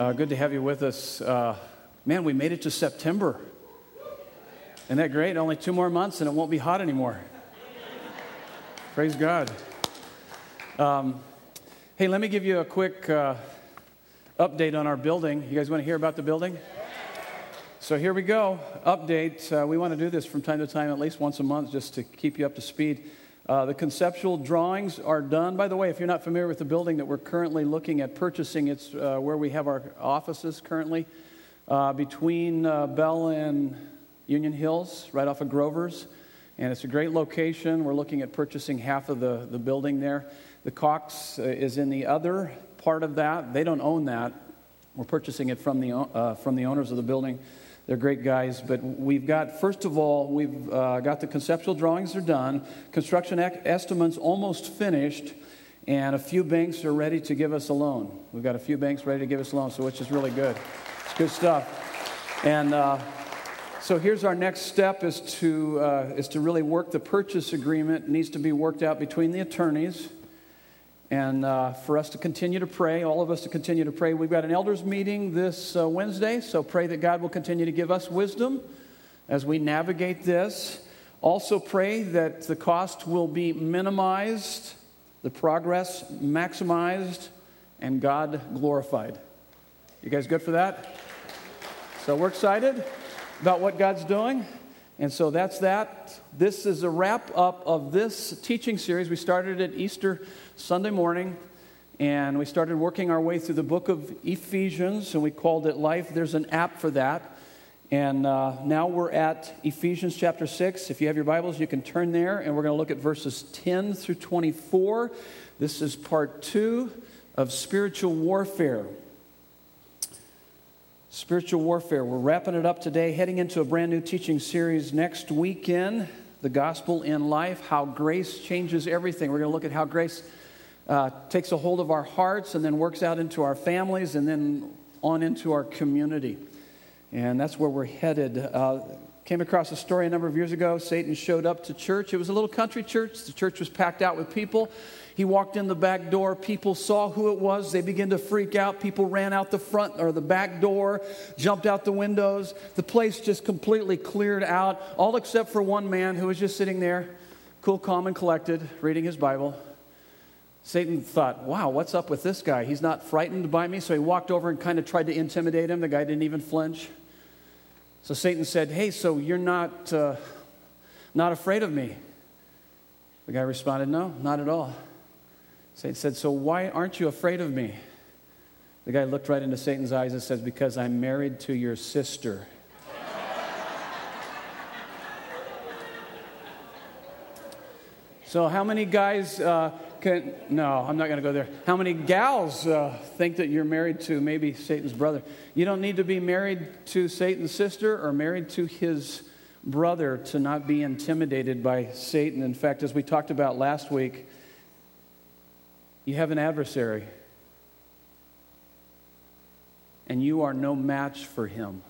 Uh, good to have you with us. Uh, man, we made it to September. Isn't that great? Only two more months and it won't be hot anymore. Praise God. Um, hey, let me give you a quick uh, update on our building. You guys want to hear about the building? So here we go. Update. Uh, we want to do this from time to time, at least once a month, just to keep you up to speed. Uh, the conceptual drawings are done. By the way, if you're not familiar with the building that we're currently looking at purchasing, it's uh, where we have our offices currently uh, between uh, Bell and Union Hills, right off of Grover's. And it's a great location. We're looking at purchasing half of the, the building there. The Cox uh, is in the other part of that. They don't own that. We're purchasing it from the, from the owners of the building. They're great guys, but we've got, first of all, we've uh, got the conceptual drawings are done, construction estimates almost finished, and a few banks are ready to give us a loan. We've got a few banks ready to give us a loan, so which is really good. It's good stuff. And uh, so here's our next step is to, uh, is to really work the purchase agreement. It needs to be worked out between the attorneys and uh, for us to continue to pray, all of us to continue to pray. We've got an elders meeting this uh, Wednesday, so pray that God will continue to give us wisdom as we navigate this. Also, pray that the cost will be minimized, the progress maximized, and God glorified. You guys good for that? So, we're excited about what God's doing. And so that's that. This is a wrap up of this teaching series. We started at Easter Sunday morning, and we started working our way through the book of Ephesians, and we called it Life. There's an app for that. And uh, now we're at Ephesians chapter 6. If you have your Bibles, you can turn there, and we're going to look at verses 10 through 24. This is part two of spiritual warfare. Spiritual warfare. We're wrapping it up today, heading into a brand new teaching series next weekend The Gospel in Life How Grace Changes Everything. We're going to look at how grace uh, takes a hold of our hearts and then works out into our families and then on into our community. And that's where we're headed. Uh, came across a story a number of years ago. Satan showed up to church. It was a little country church. The church was packed out with people. He walked in the back door. People saw who it was. They began to freak out. People ran out the front or the back door, jumped out the windows. The place just completely cleared out, all except for one man who was just sitting there, cool, calm, and collected, reading his Bible. Satan thought, wow, what's up with this guy? He's not frightened by me. So he walked over and kind of tried to intimidate him. The guy didn't even flinch. So Satan said, hey, so you're not, uh, not afraid of me? The guy responded, no, not at all. Satan said, So why aren't you afraid of me? The guy looked right into Satan's eyes and says, Because I'm married to your sister. so, how many guys uh, can. No, I'm not going to go there. How many gals uh, think that you're married to maybe Satan's brother? You don't need to be married to Satan's sister or married to his brother to not be intimidated by Satan. In fact, as we talked about last week, you have an adversary, and you are no match for him.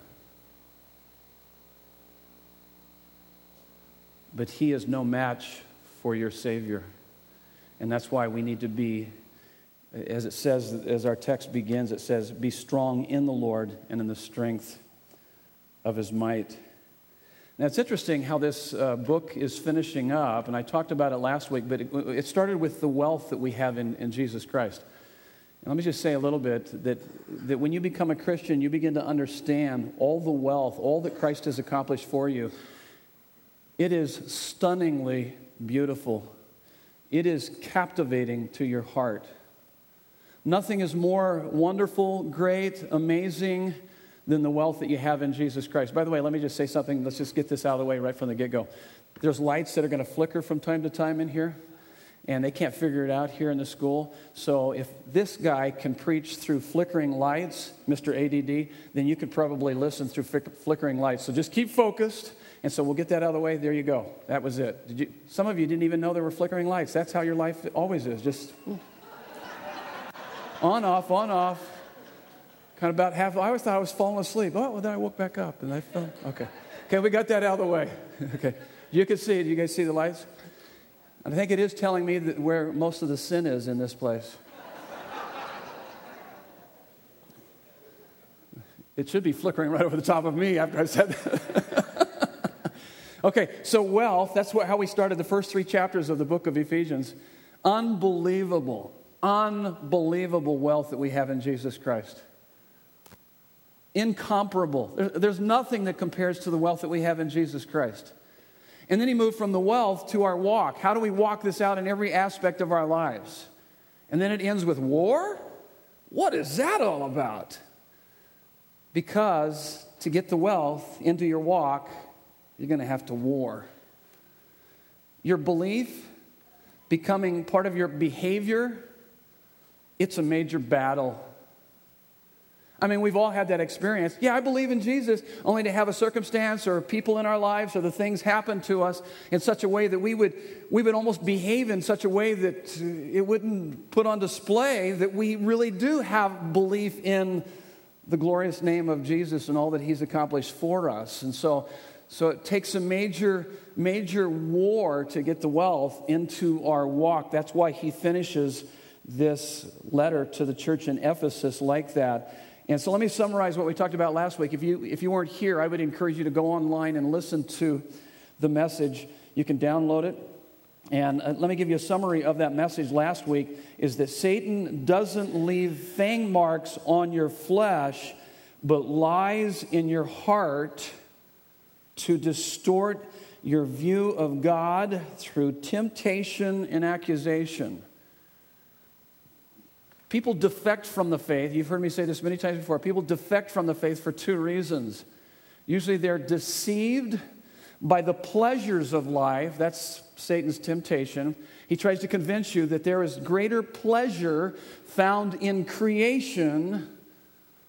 But he is no match for your Savior. And that's why we need to be, as it says, as our text begins, it says, Be strong in the Lord and in the strength of his might. Now, it's interesting how this uh, book is finishing up, and I talked about it last week, but it, it started with the wealth that we have in, in Jesus Christ. And let me just say a little bit that, that when you become a Christian, you begin to understand all the wealth, all that Christ has accomplished for you. It is stunningly beautiful, it is captivating to your heart. Nothing is more wonderful, great, amazing than the wealth that you have in Jesus Christ. By the way, let me just say something. Let's just get this out of the way right from the get go. There's lights that are going to flicker from time to time in here, and they can't figure it out here in the school. So if this guy can preach through flickering lights, Mr. ADD, then you could probably listen through flickering lights. So just keep focused. And so we'll get that out of the way. There you go. That was it. You, some of you didn't even know there were flickering lights. That's how your life always is. Just on, off, on, off kind of about half. I always thought I was falling asleep. Oh, well, then I woke back up and I fell. Okay. Okay, we got that out of the way. okay. You can see it. You guys see the lights? I think it is telling me where most of the sin is in this place. It should be flickering right over the top of me after I said that. okay, so wealth, that's what, how we started the first three chapters of the book of Ephesians. Unbelievable, unbelievable wealth that we have in Jesus Christ. Incomparable. There's nothing that compares to the wealth that we have in Jesus Christ. And then he moved from the wealth to our walk. How do we walk this out in every aspect of our lives? And then it ends with war? What is that all about? Because to get the wealth into your walk, you're going to have to war. Your belief becoming part of your behavior, it's a major battle. I mean, we've all had that experience. Yeah, I believe in Jesus, only to have a circumstance or people in our lives or the things happen to us in such a way that we would, we would almost behave in such a way that it wouldn't put on display that we really do have belief in the glorious name of Jesus and all that he's accomplished for us. And so, so it takes a major, major war to get the wealth into our walk. That's why he finishes this letter to the church in Ephesus like that. And so let me summarize what we talked about last week. If you, if you weren't here, I would encourage you to go online and listen to the message. You can download it. And uh, let me give you a summary of that message last week is that Satan doesn't leave fang marks on your flesh, but lies in your heart to distort your view of God through temptation and accusation. People defect from the faith. You've heard me say this many times before. People defect from the faith for two reasons. Usually they're deceived by the pleasures of life. That's Satan's temptation. He tries to convince you that there is greater pleasure found in creation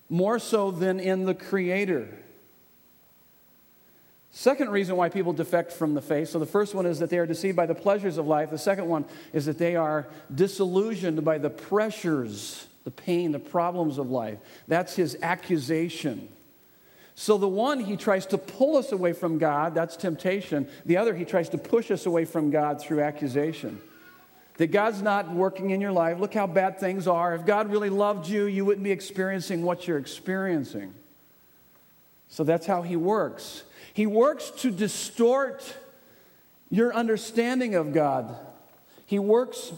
more so than in the Creator. Second reason why people defect from the faith. So the first one is that they are deceived by the pleasures of life. The second one is that they are disillusioned by the pressures, the pain, the problems of life. That's his accusation. So, the one, he tries to pull us away from God, that's temptation. The other, he tries to push us away from God through accusation. That God's not working in your life. Look how bad things are. If God really loved you, you wouldn't be experiencing what you're experiencing. So, that's how he works. He works to distort your understanding of God. He works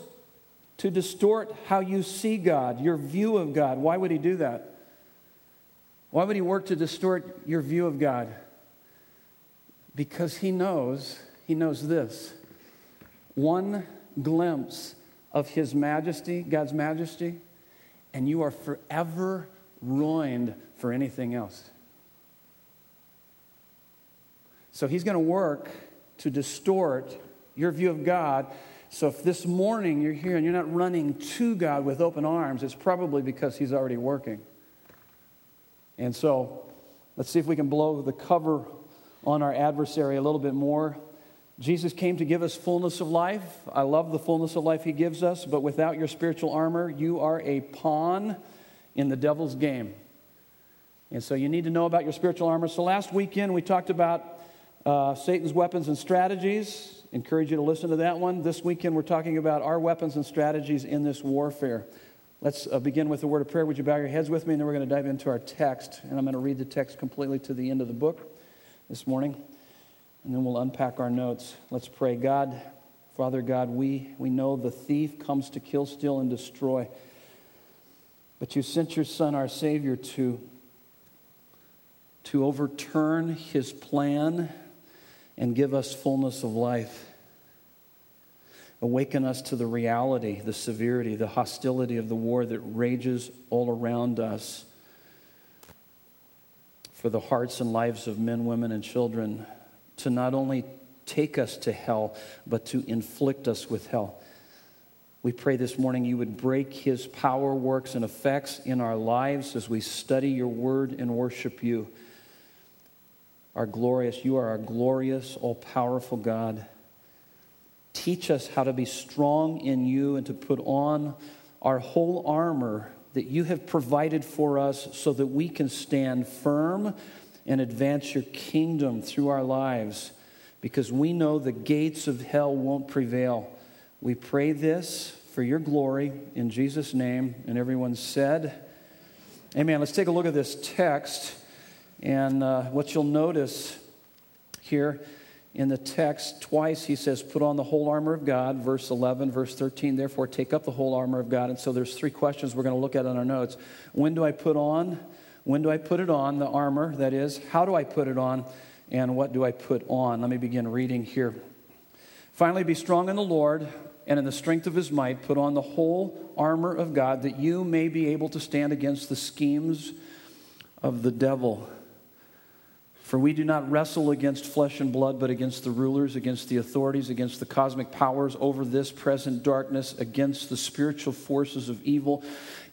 to distort how you see God, your view of God. Why would he do that? Why would he work to distort your view of God? Because he knows, he knows this. One glimpse of his majesty, God's majesty, and you are forever ruined for anything else. So he's going to work to distort your view of God. So if this morning you're here and you're not running to God with open arms, it's probably because he's already working. And so let's see if we can blow the cover on our adversary a little bit more. Jesus came to give us fullness of life. I love the fullness of life he gives us, but without your spiritual armor, you are a pawn in the devil's game. And so you need to know about your spiritual armor. So last weekend we talked about uh, Satan's weapons and strategies. Encourage you to listen to that one. This weekend we're talking about our weapons and strategies in this warfare. Let's uh, begin with a word of prayer. Would you bow your heads with me? And then we're going to dive into our text. And I'm going to read the text completely to the end of the book this morning. And then we'll unpack our notes. Let's pray. God, Father God, we, we know the thief comes to kill, steal, and destroy. But you sent your Son, our Savior, to, to overturn his plan and give us fullness of life. Awaken us to the reality, the severity, the hostility of the war that rages all around us for the hearts and lives of men, women, and children to not only take us to hell, but to inflict us with hell. We pray this morning you would break his power, works, and effects in our lives as we study your word and worship you. Our glorious, you are our glorious, all powerful God. Teach us how to be strong in you and to put on our whole armor that you have provided for us so that we can stand firm and advance your kingdom through our lives because we know the gates of hell won't prevail. We pray this for your glory in Jesus' name. And everyone said, Amen. Let's take a look at this text. And uh, what you'll notice here in the text, twice he says, Put on the whole armor of God, verse 11, verse 13, therefore take up the whole armor of God. And so there's three questions we're going to look at in our notes. When do I put on? When do I put it on, the armor, that is? How do I put it on? And what do I put on? Let me begin reading here. Finally, be strong in the Lord and in the strength of his might, put on the whole armor of God that you may be able to stand against the schemes of the devil. For we do not wrestle against flesh and blood, but against the rulers, against the authorities, against the cosmic powers over this present darkness, against the spiritual forces of evil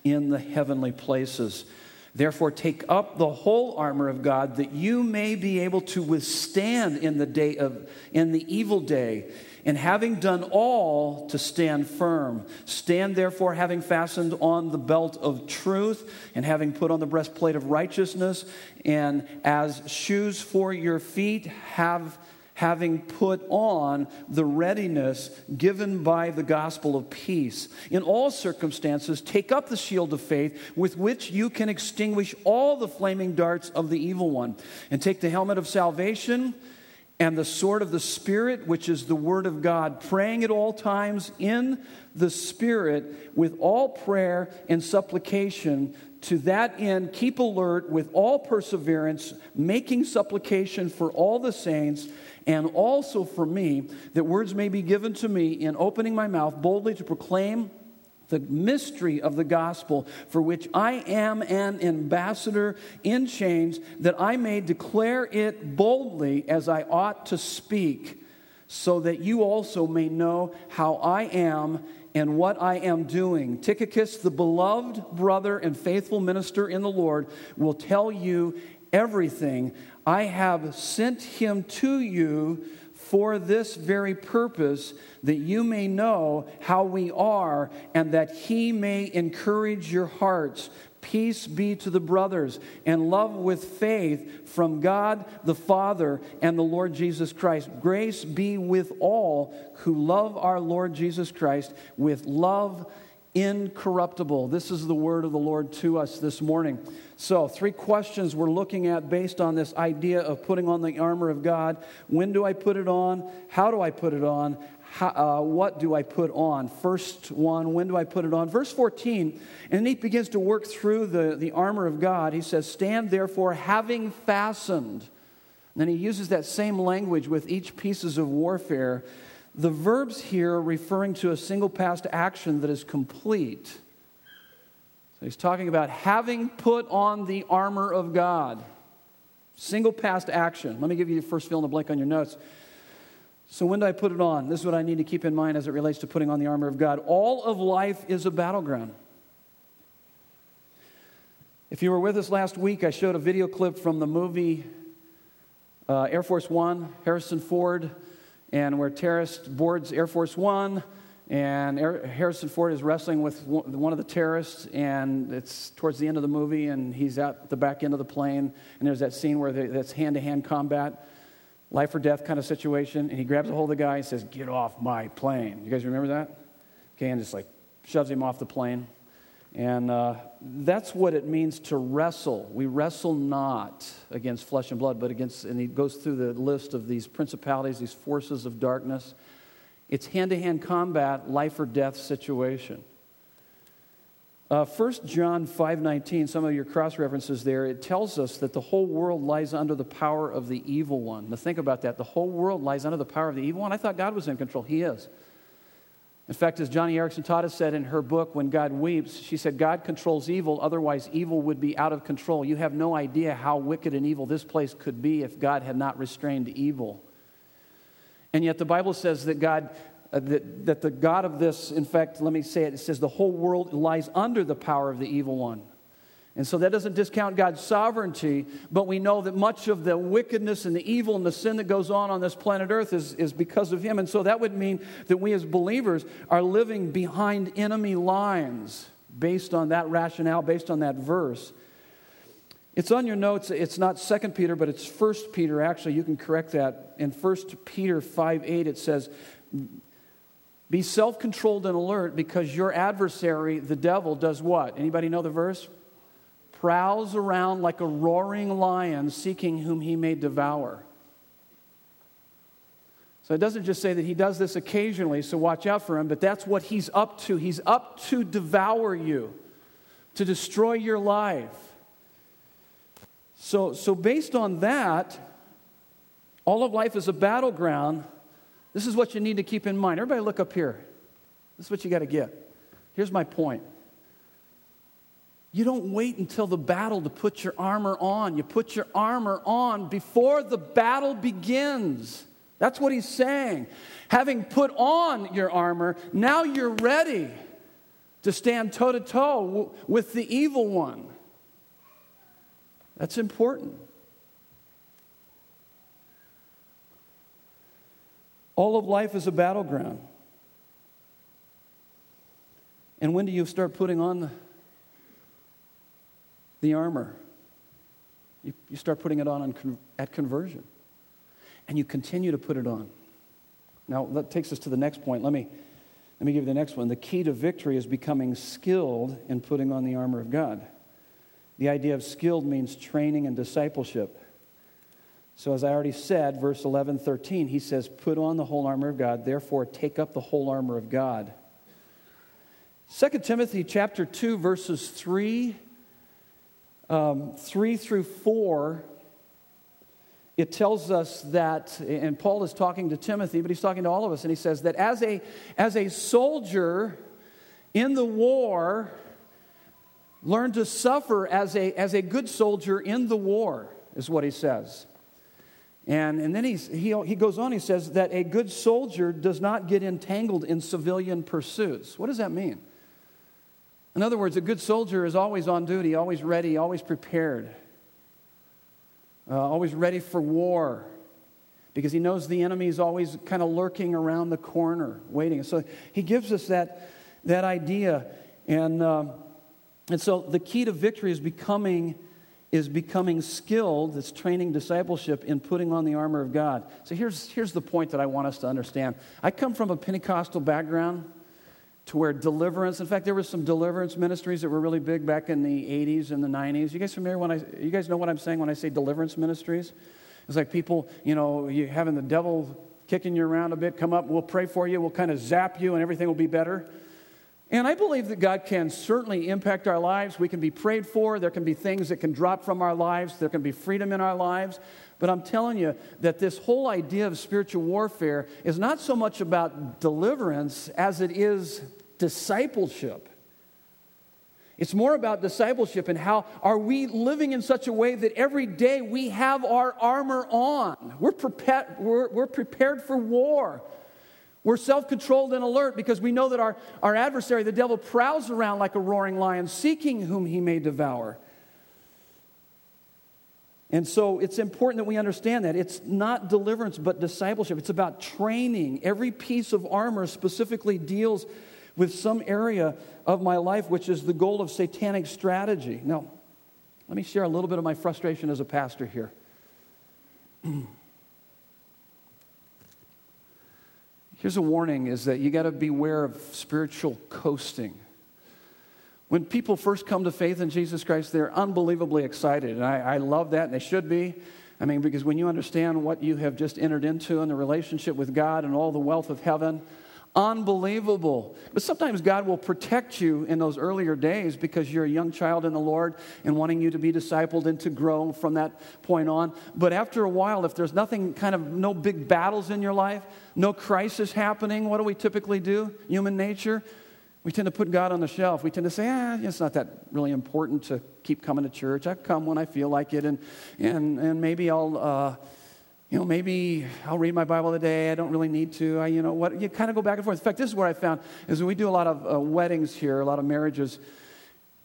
in the heavenly places. Therefore, take up the whole armor of God that you may be able to withstand in the day of in the evil day and having done all to stand firm. Stand therefore, having fastened on the belt of truth, and having put on the breastplate of righteousness, and as shoes for your feet, have having put on the readiness given by the gospel of peace. In all circumstances, take up the shield of faith with which you can extinguish all the flaming darts of the evil one, and take the helmet of salvation and the sword of the Spirit, which is the Word of God, praying at all times in the Spirit with all prayer and supplication. To that end, keep alert with all perseverance, making supplication for all the saints and also for me, that words may be given to me in opening my mouth boldly to proclaim the mystery of the gospel, for which I am an ambassador in chains, that I may declare it boldly as I ought to speak, so that you also may know how I am and what I am doing. Tychicus, the beloved brother and faithful minister in the Lord, will tell you everything. I have sent him to you for this very purpose, that you may know how we are, and that he may encourage your hearts. Peace be to the brothers, and love with faith from God the Father and the Lord Jesus Christ. Grace be with all who love our Lord Jesus Christ with love incorruptible. This is the word of the Lord to us this morning. So, three questions we're looking at based on this idea of putting on the armor of God. When do I put it on? How do I put it on? How, uh, what do I put on? First one, when do I put it on? Verse 14, and he begins to work through the, the armor of God. He says, Stand therefore, having fastened. And then he uses that same language with each pieces of warfare the verbs here referring to a single past action that is complete. So he's talking about having put on the armor of God. Single past action. Let me give you the first fill in the blank on your notes. So, when do I put it on? This is what I need to keep in mind as it relates to putting on the armor of God. All of life is a battleground. If you were with us last week, I showed a video clip from the movie uh, Air Force One, Harrison Ford and where terrorist boards Air Force One, and Air, Harrison Ford is wrestling with one of the terrorists, and it's towards the end of the movie, and he's at the back end of the plane, and there's that scene where they, that's hand-to-hand combat, life or death kind of situation, and he grabs a hold of the guy and says, "Get off my plane." You guys remember that? Okay, and just like shoves him off the plane. And uh, that's what it means to wrestle. We wrestle not against flesh and blood, but against, and he goes through the list of these principalities, these forces of darkness. It's hand to hand combat, life or death situation. Uh, 1 John 5.19, some of your cross references there, it tells us that the whole world lies under the power of the evil one. Now think about that. The whole world lies under the power of the evil one. I thought God was in control. He is. In fact, as Joni Eareckson Tada said in her book, When God Weeps, she said, God controls evil, otherwise, evil would be out of control. You have no idea how wicked and evil this place could be if God had not restrained evil. And yet, the Bible says that God, uh, that, that the God of this, in fact, let me say it, it says the whole world lies under the power of the evil one. And so that doesn't discount God's sovereignty, but we know that much of the wickedness and the evil and the sin that goes on on this planet Earth is, is because of Him. And so that would mean that we as believers are living behind enemy lines based on that rationale, based on that verse. It's on your notes. It's not Second Peter, but it's First Peter. Actually, you can correct that. In First Peter 5 8, it says, Be self controlled and alert because your adversary, the devil, does what? Anybody know the verse? Prowls around like a roaring lion seeking whom he may devour. So it doesn't just say that he does this occasionally, so watch out for him, but that's what he's up to. He's up to devour you, to destroy your life. So, so based on that, all of life is a battleground. This is what you need to keep in mind. Everybody, look up here. This is what you got to get. Here's my point. You don't wait until the battle to put your armor on. You put your armor on before the battle begins. That's what he's saying. Having put on your armor, now you're ready to stand toe to toe with the evil one. That's important. All of life is a battleground. And when do you start putting on the, the armor? You, you start putting it on, on at conversion and you continue to put it on. Now, that takes us to the next point. Let me, let me give you the next one. The key to victory is becoming skilled in putting on the armor of God. The idea of skilled means training and discipleship. So, as I already said, verse 11, 13, he says, Put on the whole armor of God, therefore take up the whole armor of God. 2 Timothy chapter 2, verses 3, um, 3 through 4 it tells us that, and Paul is talking to Timothy, but he's talking to all of us, and he says that as a, as a soldier in the war, learn to suffer as a, as a good soldier in the war, is what he says. And, and then he's, he, he goes on, he says that a good soldier does not get entangled in civilian pursuits. What does that mean? In other words, a good soldier is always on duty, always ready, always prepared uh, always ready for war because he knows the enemy is always kind of lurking around the corner, waiting. So he gives us that, that idea. And, um, and so the key to victory is becoming, is becoming skilled, it's training discipleship in putting on the armor of God. So here's, here's the point that I want us to understand. I come from a Pentecostal background to where deliverance, in fact, there were some deliverance ministries that were really big back in the 80s and the 90s. You guys familiar when I, you guys know what I'm saying when I say deliverance ministries? It's like people, you know, you having the devil kicking you around a bit, come up, we'll pray for you, we'll kind of zap you, and everything will be better. And I believe that God can certainly impact our lives. We can be prayed for. There can be things that can drop from our lives. There can be freedom in our lives. But I'm telling you that this whole idea of spiritual warfare is not so much about deliverance as it is discipleship. It's more about discipleship and how are we living in such a way that every day we have our armor on. We're prepared, we're, we're prepared for war. We're self controlled and alert because we know that our, our adversary, the devil, prowls around like a roaring lion, seeking whom he may devour. And so it's important that we understand that. It's not deliverance, but discipleship. It's about training. Every piece of armor specifically deals with some area of my life, which is the goal of satanic strategy. Now, let me share a little bit of my frustration as a pastor here. Here's a warning is that you got to beware of spiritual coasting. When people first come to faith in Jesus Christ, they're unbelievably excited. And I, I love that, and they should be. I mean, because when you understand what you have just entered into in the relationship with God and all the wealth of heaven, Unbelievable. But sometimes God will protect you in those earlier days because you're a young child in the Lord and wanting you to be discipled and to grow from that point on. But after a while, if there's nothing, kind of no big battles in your life, no crisis happening, what do we typically do? Human nature. We tend to put God on the shelf. We tend to say, ah, it's not that really important to keep coming to church. I come when I feel like it, and, and, and maybe I'll. Uh, you know, maybe I'll read my Bible today. I don't really need to. I, you know, what you kind of go back and forth. In fact, this is what I found is we do a lot of uh, weddings here, a lot of marriages,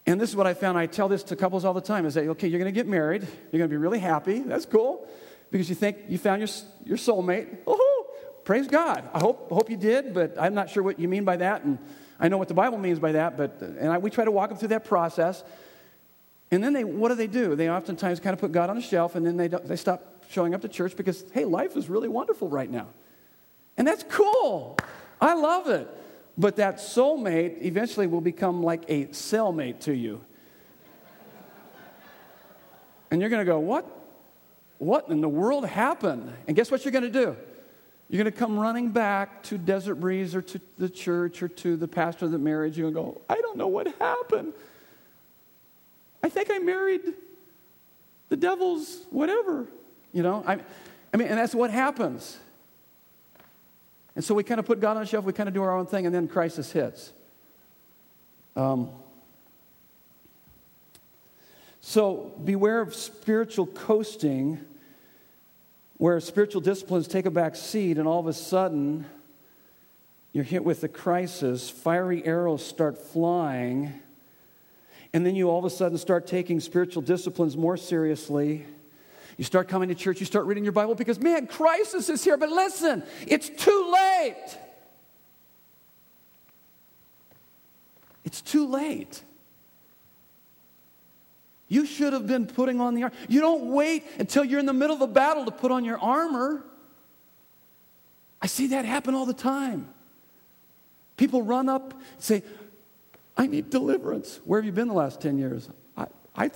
and this is what I found. I tell this to couples all the time: is that okay? You're going to get married. You're going to be really happy. That's cool, because you think you found your your soulmate. Oh, praise God! I hope hope you did, but I'm not sure what you mean by that, and I know what the Bible means by that. But and I, we try to walk them through that process. And then they, what do they do? They oftentimes kind of put God on a shelf, and then they, they stop showing up to church because, hey, life is really wonderful right now. And that's cool. I love it. But that soulmate eventually will become like a cellmate to you. And you're going to go, What? What in the world happened? And guess what you're going to do? You're going to come running back to Desert Breeze or to the church or to the pastor that married you and go, I don't know what happened. I think I married the devil's whatever. You know, I, I mean, and that's what happens. And so we kind of put God on the shelf, we kind of do our own thing, and then crisis hits. Um, so beware of spiritual coasting, where spiritual disciplines take a back seat, and all of a sudden you're hit with a crisis, fiery arrows start flying, and then you all of a sudden start taking spiritual disciplines more seriously. You start coming to church, you start reading your Bible because, man, crisis is here. But listen, it's too late. It's too late. You should have been putting on the armor. You don't wait until you're in the middle of a battle to put on your armor. I see that happen all the time. People run up and say, I need deliverance. Where have you been the last 10 years? I, I,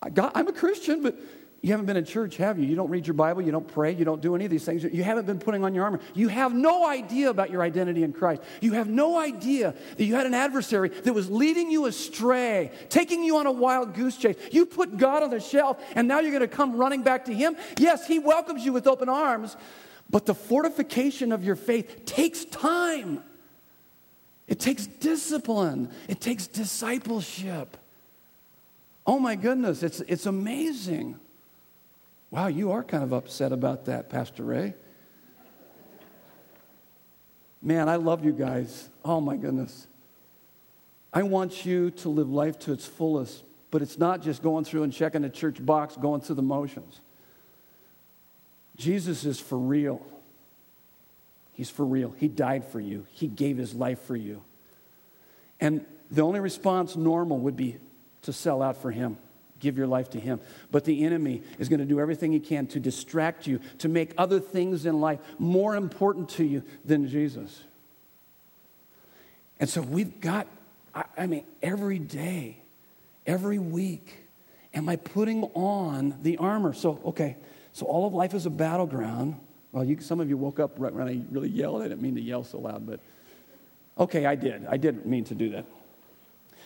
I got, I'm a Christian, but you haven't been in church, have you? You don't read your Bible, you don't pray, you don't do any of these things. You haven't been putting on your armor. You have no idea about your identity in Christ. You have no idea that you had an adversary that was leading you astray, taking you on a wild goose chase. You put God on the shelf, and now you're going to come running back to Him. Yes, He welcomes you with open arms, but the fortification of your faith takes time. It takes discipline, it takes discipleship. Oh my goodness, it's, it's amazing. Wow, you are kind of upset about that, Pastor Ray. Man, I love you guys. Oh my goodness. I want you to live life to its fullest, but it's not just going through and checking the church box, going through the motions. Jesus is for real. He's for real. He died for you, He gave His life for you. And the only response normal would be to sell out for Him give your life to Him. But the enemy is going to do everything he can to distract you, to make other things in life more important to you than Jesus. And so we've got, I mean, every day, every week, am I putting on the armor? So, okay, so all of life is a battleground. Well, you, some of you woke up right when I really yelled. I didn't mean to yell so loud, but okay, I did. I didn't mean to do that.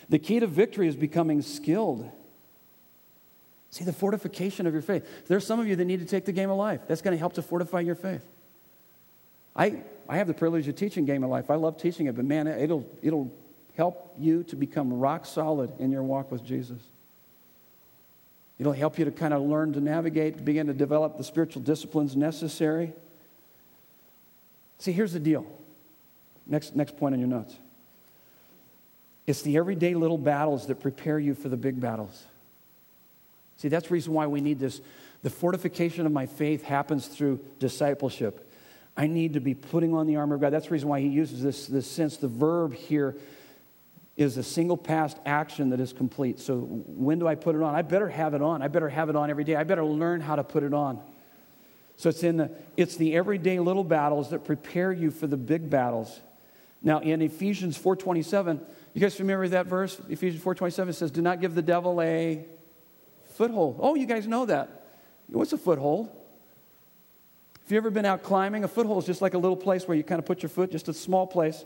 The key to victory is becoming skilled See, the fortification of your faith. There's some of you that need to take the game of life. That's going to help to fortify your faith. I, I have the privilege of teaching game of life. I love teaching it, but man, it'll, it'll help you to become rock solid in your walk with Jesus. It'll help you to kind of learn to navigate, begin to develop the spiritual disciplines necessary. See, here's the deal. Next, next point on your notes. It's the everyday little battles that prepare you for the big battles. See, that's the reason why we need this. The fortification of my faith happens through discipleship. I need to be putting on the armor of God. That's the reason why he uses this, this sense. The verb here is a single past action that is complete. So when do I put it on? I better have it on. I better have it on every day. I better learn how to put it on. So it's in the it's the everyday little battles that prepare you for the big battles. Now in Ephesians 4:27, you guys familiar with that verse? Ephesians 4:27 says, "Do not give the devil a Foothold. Oh, you guys know that. What's a foothold? If you've ever been out climbing, a foothold is just like a little place where you kind of put your foot, just a small place.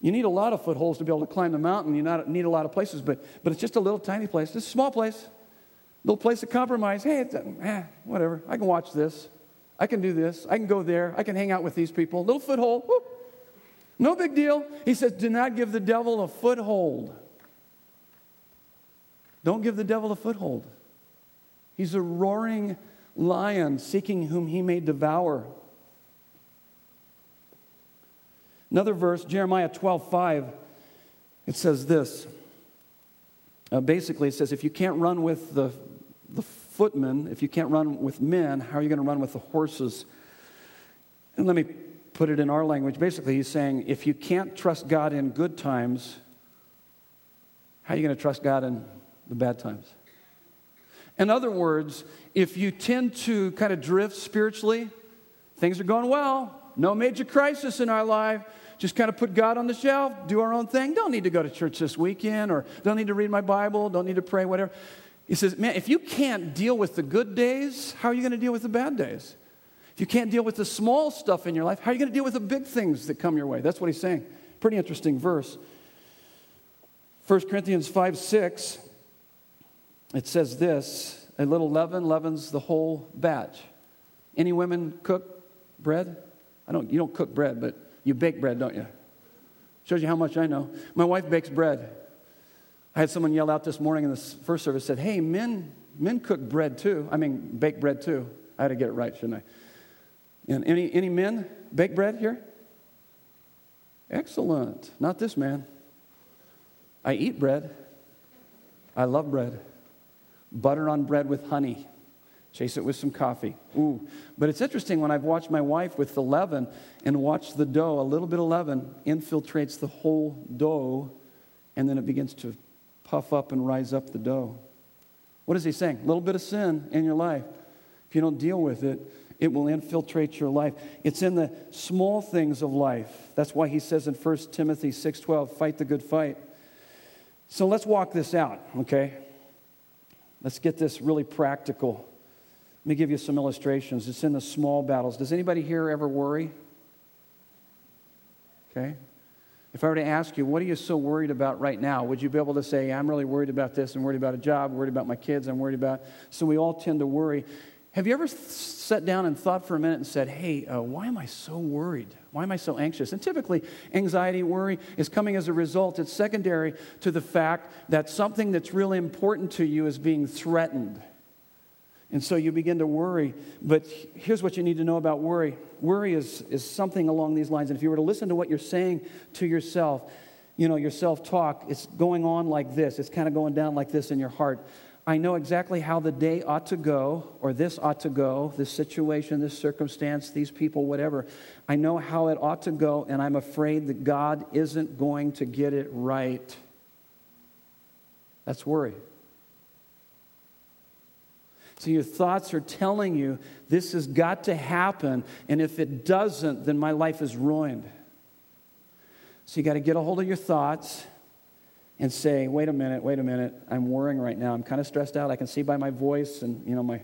You need a lot of footholds to be able to climb the mountain. You not, need a lot of places, but, but it's just a little tiny place, just a small place, little place of compromise. Hey, eh, whatever. I can watch this. I can do this. I can go there. I can hang out with these people. Little foothold. Whoop. No big deal. He says, do not give the devil a foothold. Don't give the devil a foothold. He's a roaring lion seeking whom he may devour. Another verse, Jeremiah 12 5, it says this. Uh, basically, it says, if you can't run with the, the footmen, if you can't run with men, how are you going to run with the horses? And let me put it in our language. Basically, he's saying, if you can't trust God in good times, how are you going to trust God in the bad times. In other words, if you tend to kind of drift spiritually, things are going well, no major crisis in our life, just kind of put God on the shelf, do our own thing. Don't need to go to church this weekend or don't need to read my Bible, don't need to pray, whatever. He says, Man, if you can't deal with the good days, how are you going to deal with the bad days? If you can't deal with the small stuff in your life, how are you going to deal with the big things that come your way? That's what he's saying. Pretty interesting verse. 1 Corinthians 5 6, it says this a little leaven leavens the whole batch. Any women cook bread? I don't, you don't cook bread, but you bake bread, don't you? Shows you how much I know. My wife bakes bread. I had someone yell out this morning in the first service, said, Hey, men, men cook bread too. I mean, bake bread too. I had to get it right, shouldn't I? And any, any men bake bread here? Excellent. Not this man. I eat bread. I love bread. Butter on bread with honey. Chase it with some coffee. Ooh. But it's interesting when I've watched my wife with the leaven and watched the dough, a little bit of leaven infiltrates the whole dough and then it begins to puff up and rise up the dough. What is he saying? A little bit of sin in your life. If you don't deal with it, it will infiltrate your life. It's in the small things of life. That's why he says in 1 Timothy 6:12, fight the good fight. So let's walk this out, okay? Let's get this really practical. Let me give you some illustrations. It's in the small battles. Does anybody here ever worry? Okay. If I were to ask you, what are you so worried about right now? Would you be able to say, I'm really worried about this, I'm worried about a job, worried about my kids, I'm worried about. So we all tend to worry. Have you ever sat down and thought for a minute and said, hey, uh, why am I so worried? Why am I so anxious? And typically, anxiety, worry is coming as a result. It's secondary to the fact that something that's really important to you is being threatened. And so you begin to worry. But here's what you need to know about worry worry is, is something along these lines. And if you were to listen to what you're saying to yourself, you know, your self talk, it's going on like this. It's kind of going down like this in your heart. I know exactly how the day ought to go, or this ought to go, this situation, this circumstance, these people, whatever. I know how it ought to go, and I'm afraid that God isn't going to get it right. That's worry. So your thoughts are telling you this has got to happen, and if it doesn't, then my life is ruined. So you got to get a hold of your thoughts and say, wait a minute, wait a minute, I'm worrying right now. I'm kind of stressed out. I can see by my voice and, you know, my,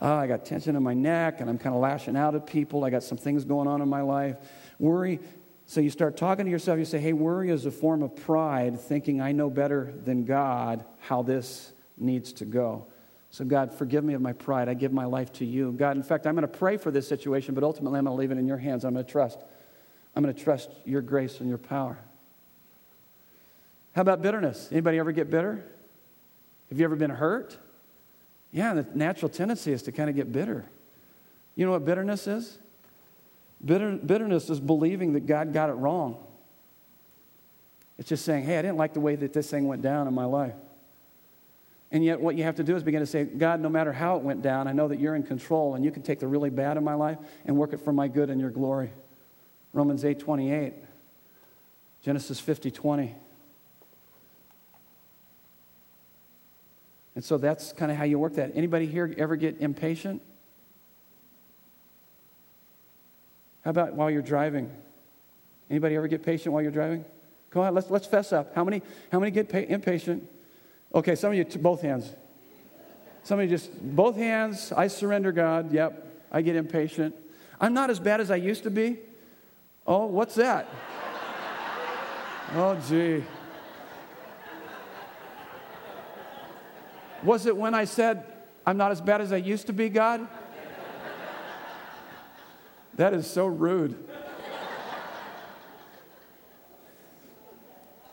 oh, I got tension in my neck and I'm kind of lashing out at people. I got some things going on in my life. Worry. So you start talking to yourself. You say, hey, worry is a form of pride, thinking I know better than God how this needs to go. So, God, forgive me of my pride. I give my life to you. God, in fact, I'm going to pray for this situation, but ultimately I'm going to leave it in your hands. I'm going to trust. I'm going to trust your grace and your power. How about bitterness? Anybody ever get bitter? Have you ever been hurt? Yeah, the natural tendency is to kind of get bitter. You know what bitterness is? Bitter, bitterness is believing that God got it wrong. It's just saying, hey, I didn't like the way that this thing went down in my life. And yet, what you have to do is begin to say, God, no matter how it went down, I know that you're in control and you can take the really bad in my life and work it for my good and your glory. Romans 8 28, Genesis 50 20. And so that's kind of how you work that. Anybody here ever get impatient? How about while you're driving? Anybody ever get patient while you're driving? Come on, let's, let's fess up. How many, how many get pa- impatient? Okay, some of you, both hands. Some of you just, both hands, I surrender, God. Yep, I get impatient. I'm not as bad as I used to be. Oh, what's that? oh, gee. Was it when I said, I'm not as bad as I used to be, God? That is so rude.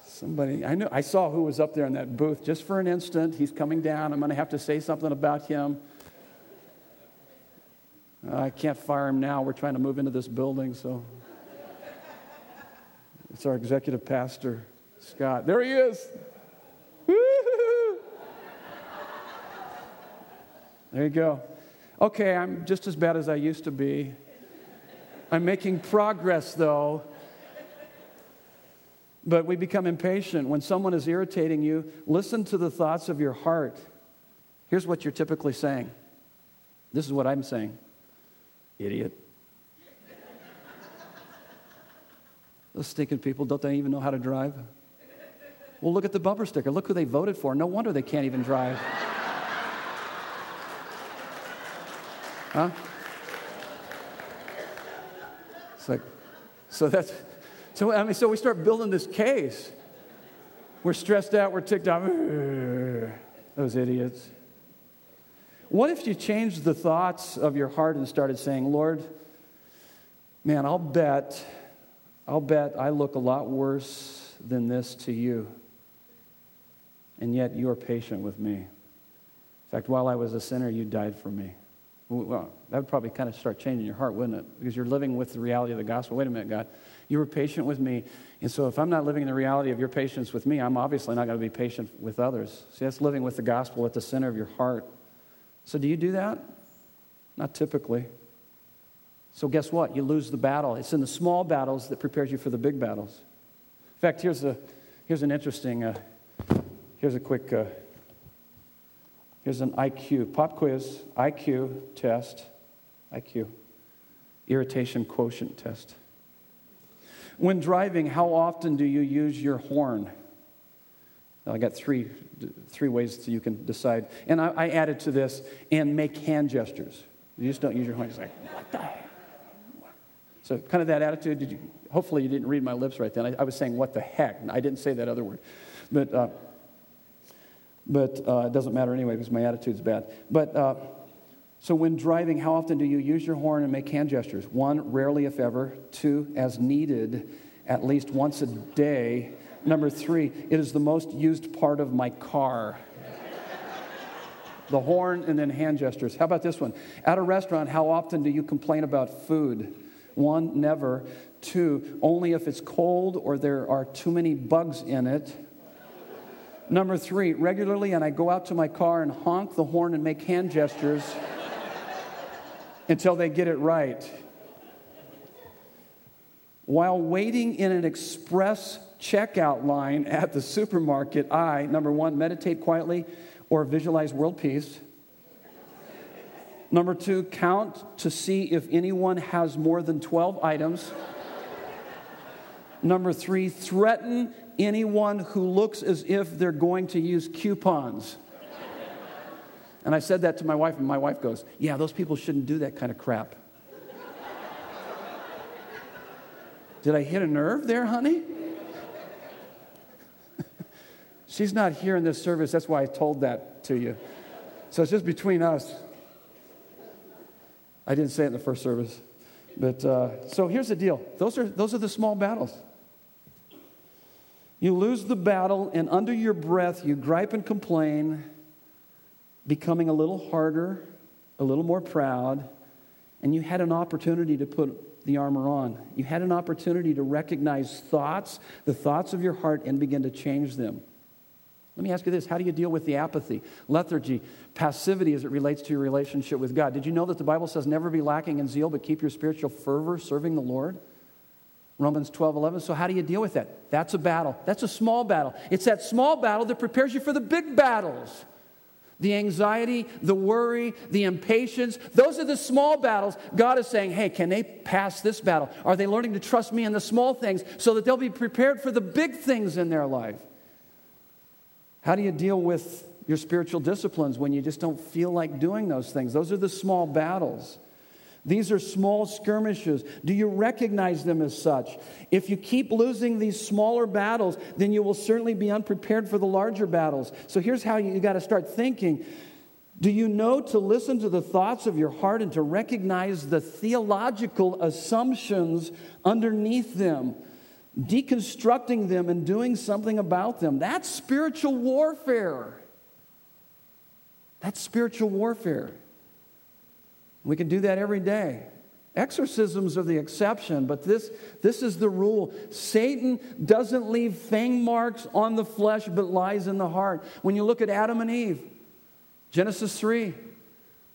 Somebody, I knew, I saw who was up there in that booth just for an instant. He's coming down. I'm going to have to say something about him. Uh, I can't fire him now. We're trying to move into this building, so. It's our executive pastor, Scott. There he is. There you go. Okay, I'm just as bad as I used to be. I'm making progress, though. But we become impatient. When someone is irritating you, listen to the thoughts of your heart. Here's what you're typically saying. This is what I'm saying Idiot. Those stinking people, don't they even know how to drive? Well, look at the bumper sticker. Look who they voted for. No wonder they can't even drive. Huh? It's like, so that's, so I mean, so we start building this case. We're stressed out, we're ticked off. Those idiots. What if you changed the thoughts of your heart and started saying, Lord, man, I'll bet, I'll bet I look a lot worse than this to you. And yet you are patient with me. In fact, while I was a sinner, you died for me. Well, that would probably kind of start changing your heart, wouldn't it? Because you're living with the reality of the gospel. Wait a minute, God. You were patient with me. And so if I'm not living in the reality of your patience with me, I'm obviously not going to be patient with others. See, that's living with the gospel at the center of your heart. So do you do that? Not typically. So guess what? You lose the battle. It's in the small battles that prepares you for the big battles. In fact, here's, a, here's an interesting, uh, here's a quick, uh, here's an IQ, pop quiz, IQ test, IQ, irritation quotient test. When driving, how often do you use your horn? I got three, three ways you can decide. And I, I, added to this, and make hand gestures. You just don't use your horn. It's like, what the? So kind of that attitude. Did you, hopefully you didn't read my lips right then. I, I was saying, what the heck? I didn't say that other word. But, uh, but uh, it doesn't matter anyway because my attitude's bad. But uh, so when driving, how often do you use your horn and make hand gestures? One, rarely if ever. Two, as needed, at least once a day Number three, it is the most used part of my car. the horn and then hand gestures. How about this one? At a restaurant, how often do you complain about food? One, never. Two, only if it's cold or there are too many bugs in it. Number three, regularly, and I go out to my car and honk the horn and make hand gestures until they get it right. While waiting in an express checkout line at the supermarket, I, number one, meditate quietly or visualize world peace. Number two, count to see if anyone has more than 12 items. Number three, threaten anyone who looks as if they're going to use coupons. And I said that to my wife, and my wife goes, Yeah, those people shouldn't do that kind of crap. Did I hit a nerve there, honey? She's not here in this service. That's why I told that to you. So it's just between us. I didn't say it in the first service. But uh, so here's the deal those are, those are the small battles. You lose the battle, and under your breath, you gripe and complain, becoming a little harder, a little more proud, and you had an opportunity to put the armor on. You had an opportunity to recognize thoughts, the thoughts of your heart, and begin to change them. Let me ask you this how do you deal with the apathy, lethargy, passivity as it relates to your relationship with God? Did you know that the Bible says never be lacking in zeal, but keep your spiritual fervor serving the Lord? Romans 12, 11. So, how do you deal with that? That's a battle. That's a small battle. It's that small battle that prepares you for the big battles. The anxiety, the worry, the impatience, those are the small battles. God is saying, hey, can they pass this battle? Are they learning to trust me in the small things so that they'll be prepared for the big things in their life? How do you deal with your spiritual disciplines when you just don't feel like doing those things? Those are the small battles. These are small skirmishes. Do you recognize them as such? If you keep losing these smaller battles, then you will certainly be unprepared for the larger battles. So here's how you, you got to start thinking. Do you know to listen to the thoughts of your heart and to recognize the theological assumptions underneath them? deconstructing them and doing something about them. That's spiritual warfare. That's spiritual warfare. We can do that every day. Exorcisms are the exception, but this, this is the rule. Satan doesn't leave fang marks on the flesh, but lies in the heart. When you look at Adam and Eve, Genesis 3,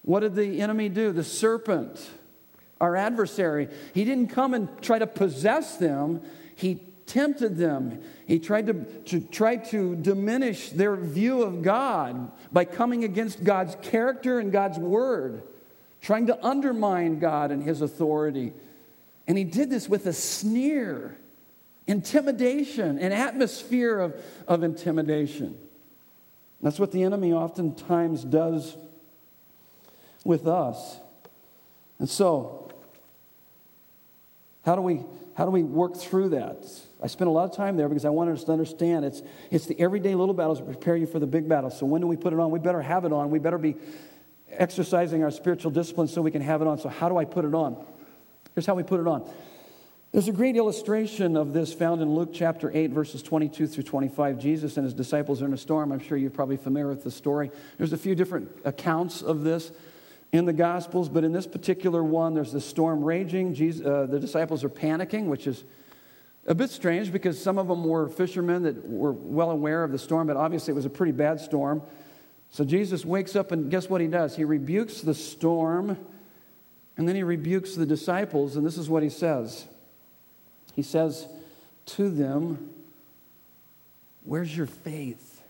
what did the enemy do? The serpent, our adversary, he didn't come and try to possess them. He tempted them. He tried to, to, try to diminish their view of God by coming against God's character and God's word, trying to undermine God and his authority. And he did this with a sneer, intimidation, an atmosphere of, of intimidation. That's what the enemy oftentimes does with us. And so, how do we, how do we work through that? I spent a lot of time there because I wanted us to understand it's, it's the everyday little battles that prepare you for the big battle. So when do we put it on? We better have it on. We better be exercising our spiritual discipline so we can have it on. So how do I put it on? Here's how we put it on. There's a great illustration of this found in Luke chapter 8, verses 22 through 25. Jesus and his disciples are in a storm. I'm sure you're probably familiar with the story. There's a few different accounts of this in the Gospels, but in this particular one, there's the storm raging. Jesus, uh, the disciples are panicking, which is a bit strange because some of them were fishermen that were well aware of the storm, but obviously it was a pretty bad storm. So Jesus wakes up, and guess what he does? He rebukes the storm, and then he rebukes the disciples, and this is what he says. He says to them, Where's your faith?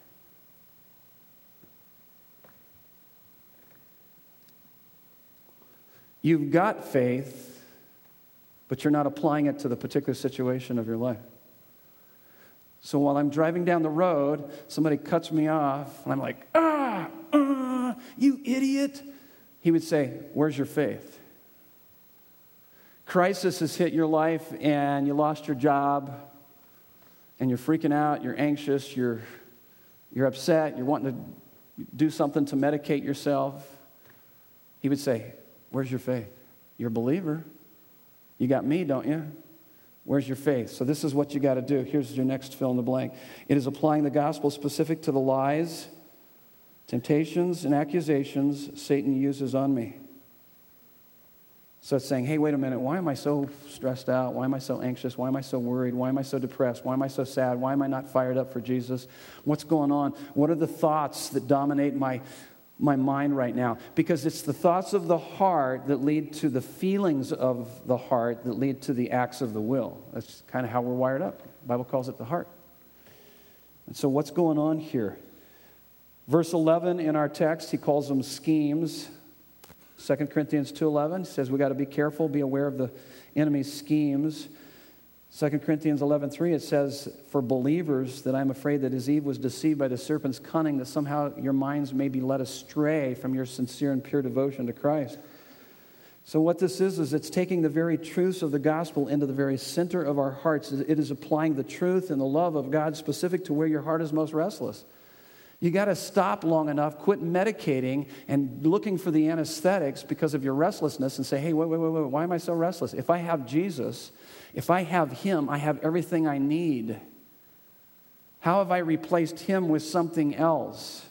You've got faith, but you're not applying it to the particular situation of your life. So while I'm driving down the road, somebody cuts me off, and I'm like, ah, uh, you idiot. He would say, Where's your faith? Crisis has hit your life, and you lost your job, and you're freaking out, you're anxious, you're, you're upset, you're wanting to do something to medicate yourself. He would say, Where's your faith? You're a believer. You got me, don't you? Where's your faith? So, this is what you got to do. Here's your next fill in the blank it is applying the gospel specific to the lies, temptations, and accusations Satan uses on me. So it's saying, hey, wait a minute, why am I so stressed out? Why am I so anxious? Why am I so worried? Why am I so depressed? Why am I so sad? Why am I not fired up for Jesus? What's going on? What are the thoughts that dominate my, my mind right now because it's the thoughts of the heart that lead to the feelings of the heart that lead to the acts of the will. That's kind of how we're wired up. The Bible calls it the heart. And so what's going on here? Verse 11 in our text, he calls them schemes. 2 Corinthians 2:11 says we got to be careful, be aware of the enemy's schemes. 2 Corinthians 11:3 it says for believers that I'm afraid that as Eve was deceived by the serpent's cunning that somehow your minds may be led astray from your sincere and pure devotion to Christ. So what this is is it's taking the very truths of the gospel into the very center of our hearts. It is applying the truth and the love of God specific to where your heart is most restless. You got to stop long enough, quit medicating and looking for the anesthetics because of your restlessness and say, "Hey, wait, wait, wait, wait, why am I so restless? If I have Jesus, if I have Him, I have everything I need. How have I replaced Him with something else?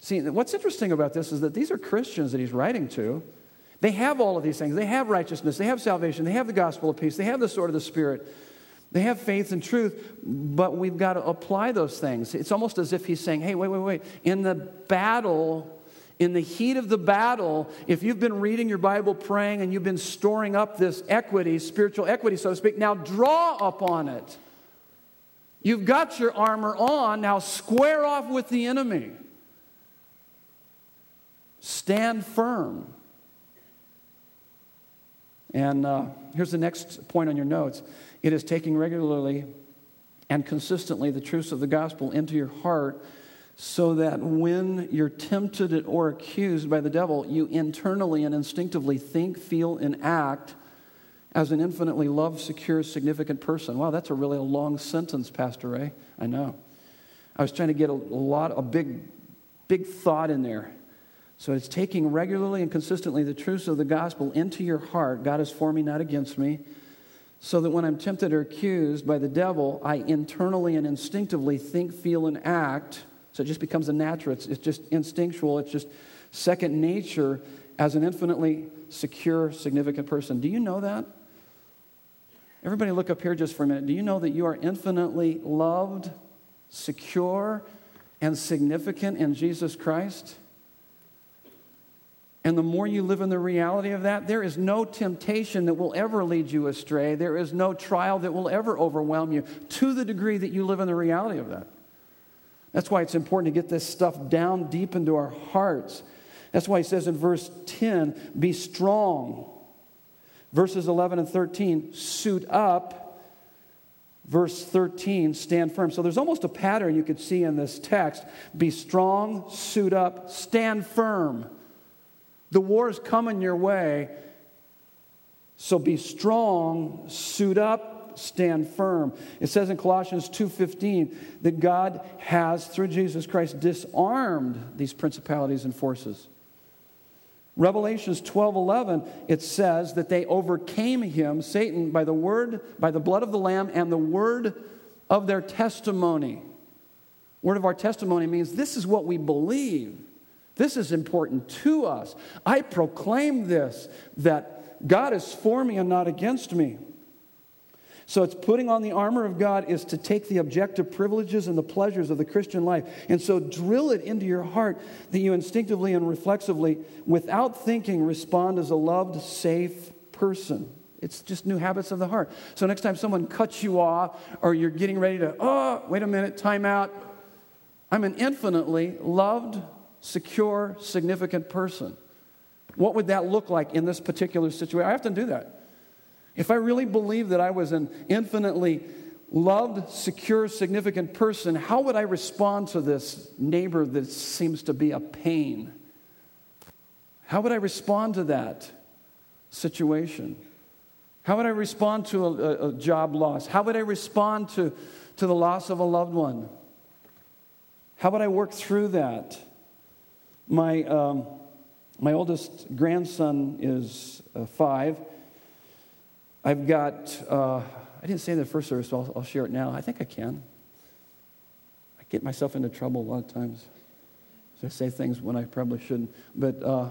See, what's interesting about this is that these are Christians that He's writing to. They have all of these things. They have righteousness, they have salvation, they have the gospel of peace, they have the sword of the Spirit. They have faith and truth, but we've got to apply those things. It's almost as if he's saying, hey, wait, wait, wait. In the battle, in the heat of the battle, if you've been reading your Bible, praying, and you've been storing up this equity, spiritual equity, so to speak, now draw upon it. You've got your armor on, now square off with the enemy. Stand firm. And uh, here's the next point on your notes it is taking regularly and consistently the truths of the gospel into your heart so that when you're tempted or accused by the devil, you internally and instinctively think, feel, and act as an infinitely loved, secure, significant person. Wow, that's a really long sentence, Pastor Ray. I know. I was trying to get a, lot, a big, big thought in there. So it's taking regularly and consistently the truths of the gospel into your heart. God is for me, not against me. So that when I'm tempted or accused by the devil, I internally and instinctively think, feel, and act so it just becomes a natural, it's, it's just instinctual, it's just second nature as an infinitely secure, significant person. Do you know that? Everybody, look up here just for a minute. Do you know that you are infinitely loved, secure, and significant in Jesus Christ? And the more you live in the reality of that, there is no temptation that will ever lead you astray. There is no trial that will ever overwhelm you to the degree that you live in the reality of that. That's why it's important to get this stuff down deep into our hearts. That's why he says in verse 10, be strong. Verses 11 and 13, suit up. Verse 13, stand firm. So there's almost a pattern you could see in this text be strong, suit up, stand firm. The war is coming your way. So be strong, suit up, stand firm. It says in Colossians 2:15 that God has through Jesus Christ disarmed these principalities and forces. Revelations 12:11 it says that they overcame him Satan by the word by the blood of the lamb and the word of their testimony. Word of our testimony means this is what we believe. This is important to us. I proclaim this that God is for me and not against me. So it's putting on the armor of God is to take the objective privileges and the pleasures of the Christian life. And so drill it into your heart that you instinctively and reflexively, without thinking, respond as a loved, safe person. It's just new habits of the heart. So next time someone cuts you off or you're getting ready to, oh, wait a minute, time out. I'm an infinitely loved, secure, significant person. What would that look like in this particular situation? I often do that. If I really believed that I was an infinitely loved, secure, significant person, how would I respond to this neighbor that seems to be a pain? How would I respond to that situation? How would I respond to a, a, job loss? How would I respond to, to the loss of a loved one? How would I work through that? My, um, my oldest grandson is uh, five. I've got, uh, I didn't say in the first service, so I'll, I'll, share it now. I think I can. I get myself into trouble a lot of times. So I say things when I probably shouldn't. But uh,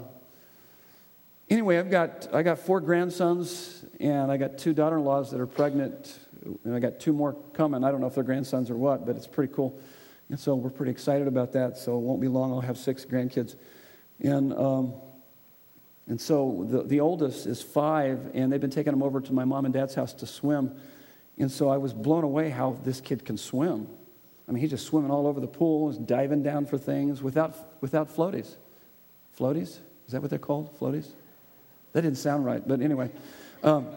anyway, I've got, I got four grandsons, and I got two daughter in laws that are pregnant, and I got two more coming. I don't know if they're grandsons or what, but it's pretty cool. And so we're pretty excited about that. So it won't be long, I'll have six grandkids. And, um, and so the, the oldest is five, and they've been taking him over to my mom and dad's house to swim. And so I was blown away how this kid can swim. I mean, he's just swimming all over the pool, he's diving down for things without, without floaties. Floaties? Is that what they're called? Floaties? That didn't sound right, but anyway. Um,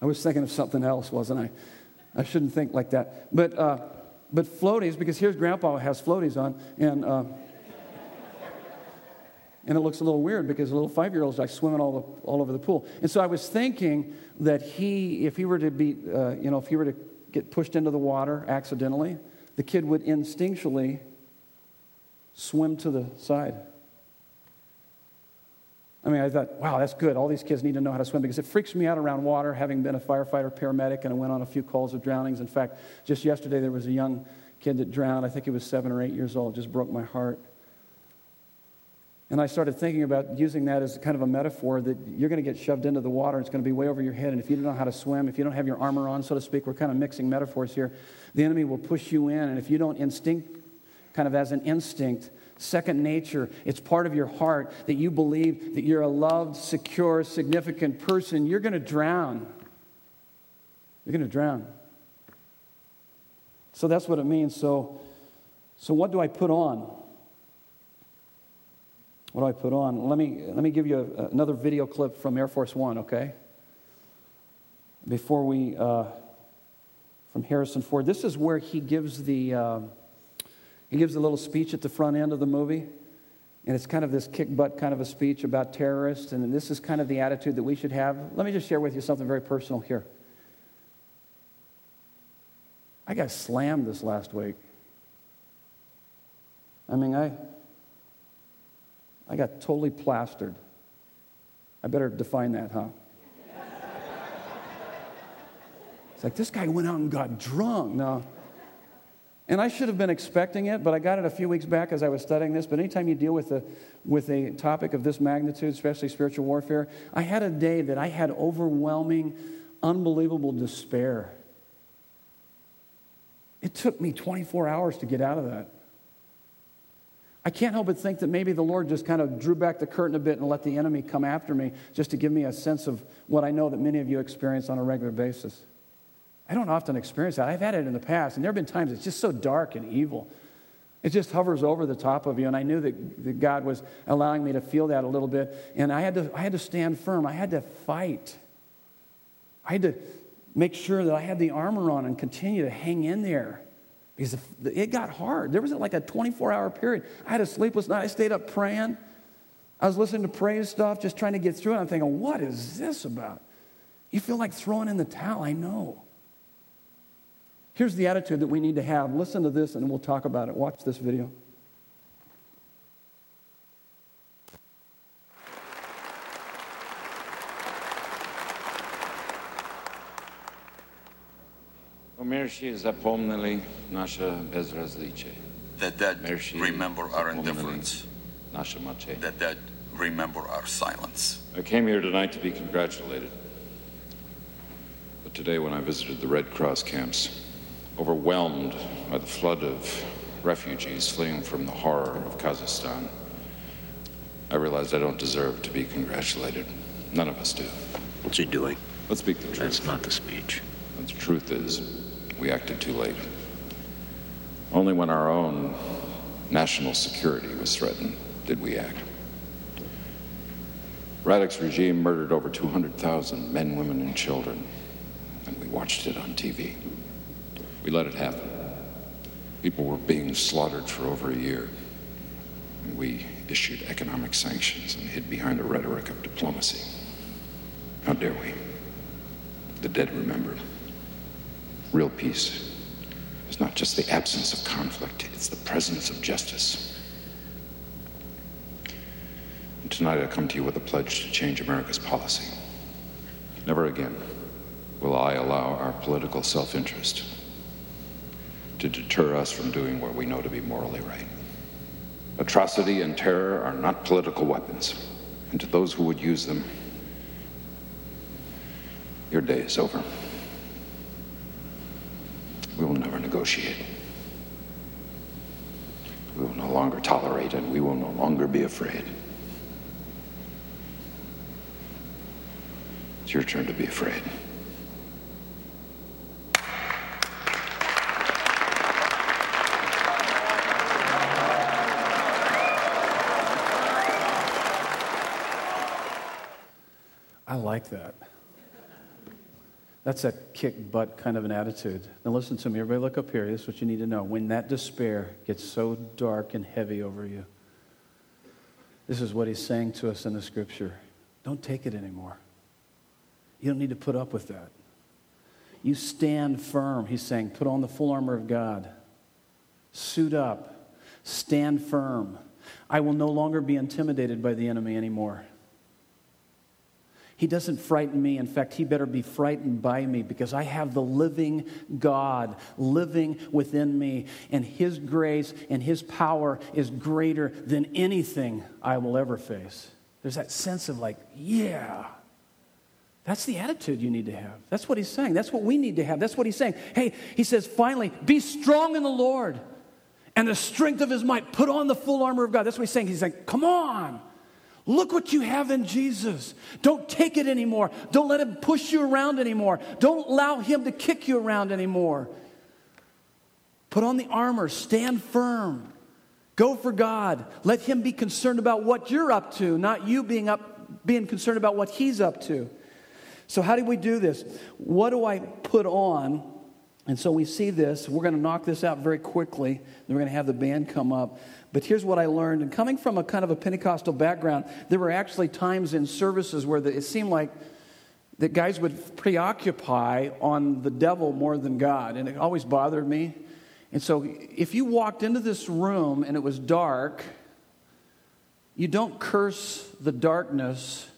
I was thinking of something else, wasn't I? I shouldn't think like that. But uh, but floaties, because here's Grandpa has floaties on, and uh, and it looks a little weird because a little five year old's like swimming all, the, all over the pool. And so I was thinking that he, if he were to be, uh, you know, if he were to get pushed into the water accidentally, the kid would instinctually swim to the side. I mean, I thought, wow, that's good. All these kids need to know how to swim because it freaks me out around water, having been a firefighter, paramedic, and I went on a few calls of drownings. In fact, just yesterday there was a young kid that drowned. I think he was seven or eight years old. It just broke my heart. And I started thinking about using that as kind of a metaphor that you're going to get shoved into the water. It's going to be way over your head. And if you don't know how to swim, if you don't have your armor on, so to speak, we're kind of mixing metaphors here. The enemy will push you in. And if you don't instinct, kind of as an instinct, second nature. It's part of your heart that you believe that you're a loved, secure, significant person. You're going to drown. You're going to drown. So that's what it means. So, so what do I put on? What do I put on? Let me, let me give you a, another video clip from Air Force One, okay? Before we, uh, from Harrison Ford. This is where he gives the. Uh, he gives a little speech at the front end of the movie, and it's kind of this kick butt kind of a speech about terrorists, and this is kind of the attitude that we should have. Let me just share with you something very personal here. I got slammed this last week. I mean, I, I got totally plastered. I better define that, huh? It's like this guy went out and got drunk. No. And I should have been expecting it, but I got it a few weeks back as I was studying this. But anytime you deal with a, with a topic of this magnitude, especially spiritual warfare, I had a day that I had overwhelming, unbelievable despair. It took me 24 hours to get out of that. I can't help but think that maybe the Lord just kind of drew back the curtain a bit and let the enemy come after me just to give me a sense of what I know that many of you experience on a regular basis. I don't often experience that. I've had it in the past, and there have been times it's just so dark and evil. It just hovers over the top of you, and I knew that, that God was allowing me to feel that a little bit, and I had, to, I had to stand firm. I had to fight. I had to make sure that I had the armor on and continue to hang in there because it got hard. There was like a 24 hour period. I had a sleepless night. I stayed up praying. I was listening to praise stuff, just trying to get through it. I'm thinking, what is this about? You feel like throwing in the towel, I know. Here's the attitude that we need to have. Listen to this and we'll talk about it. Watch this video. That, that remember our indifference. That that remember our silence. I came here tonight to be congratulated. But today, when I visited the Red Cross camps, overwhelmed by the flood of refugees fleeing from the horror of Kazakhstan, I realized I don't deserve to be congratulated. None of us do. What's he doing? Let's speak the truth. That's not the speech. The truth is, we acted too late. Only when our own national security was threatened did we act. Radek's regime murdered over 200,000 men, women, and children, and we watched it on TV. We let it happen. People were being slaughtered for over a year. And we issued economic sanctions and hid behind the rhetoric of diplomacy. How dare we? The dead remember. Real peace is not just the absence of conflict, it's the presence of justice. And tonight I come to you with a pledge to change America's policy. Never again will I allow our political self interest to deter us from doing what we know to be morally right. Atrocity and terror are not political weapons, and to those who would use them, your day is over. We will never negotiate. We will no longer tolerate, and we will no longer be afraid. It's your turn to be afraid. I like that. That's a kick butt kind of an attitude. Now, listen to me. Everybody, look up here. This is what you need to know. When that despair gets so dark and heavy over you, this is what he's saying to us in the scripture. Don't take it anymore. You don't need to put up with that. You stand firm. He's saying, put on the full armor of God, suit up, stand firm. I will no longer be intimidated by the enemy anymore. He doesn't frighten me. In fact, he better be frightened by me because I have the living God living within me, and his grace and his power is greater than anything I will ever face. There's that sense of like, yeah. That's the attitude you need to have. That's what he's saying. That's what we need to have. That's what he's saying. Hey, he says, finally, be strong in the Lord and the strength of his might. Put on the full armor of God. That's what he's saying. He's like, come on. Look what you have in Jesus. Don't take it anymore. Don't let him push you around anymore. Don't allow him to kick you around anymore. Put on the armor, stand firm. Go for God. Let him be concerned about what you're up to, not you being up being concerned about what he's up to. So how do we do this? What do I put on? And so we see this. We're going to knock this out very quickly. Then we're going to have the band come up. But here's what I learned. And coming from a kind of a Pentecostal background, there were actually times in services where the, it seemed like that guys would preoccupy on the devil more than God. And it always bothered me. And so if you walked into this room and it was dark, you don't curse the darkness,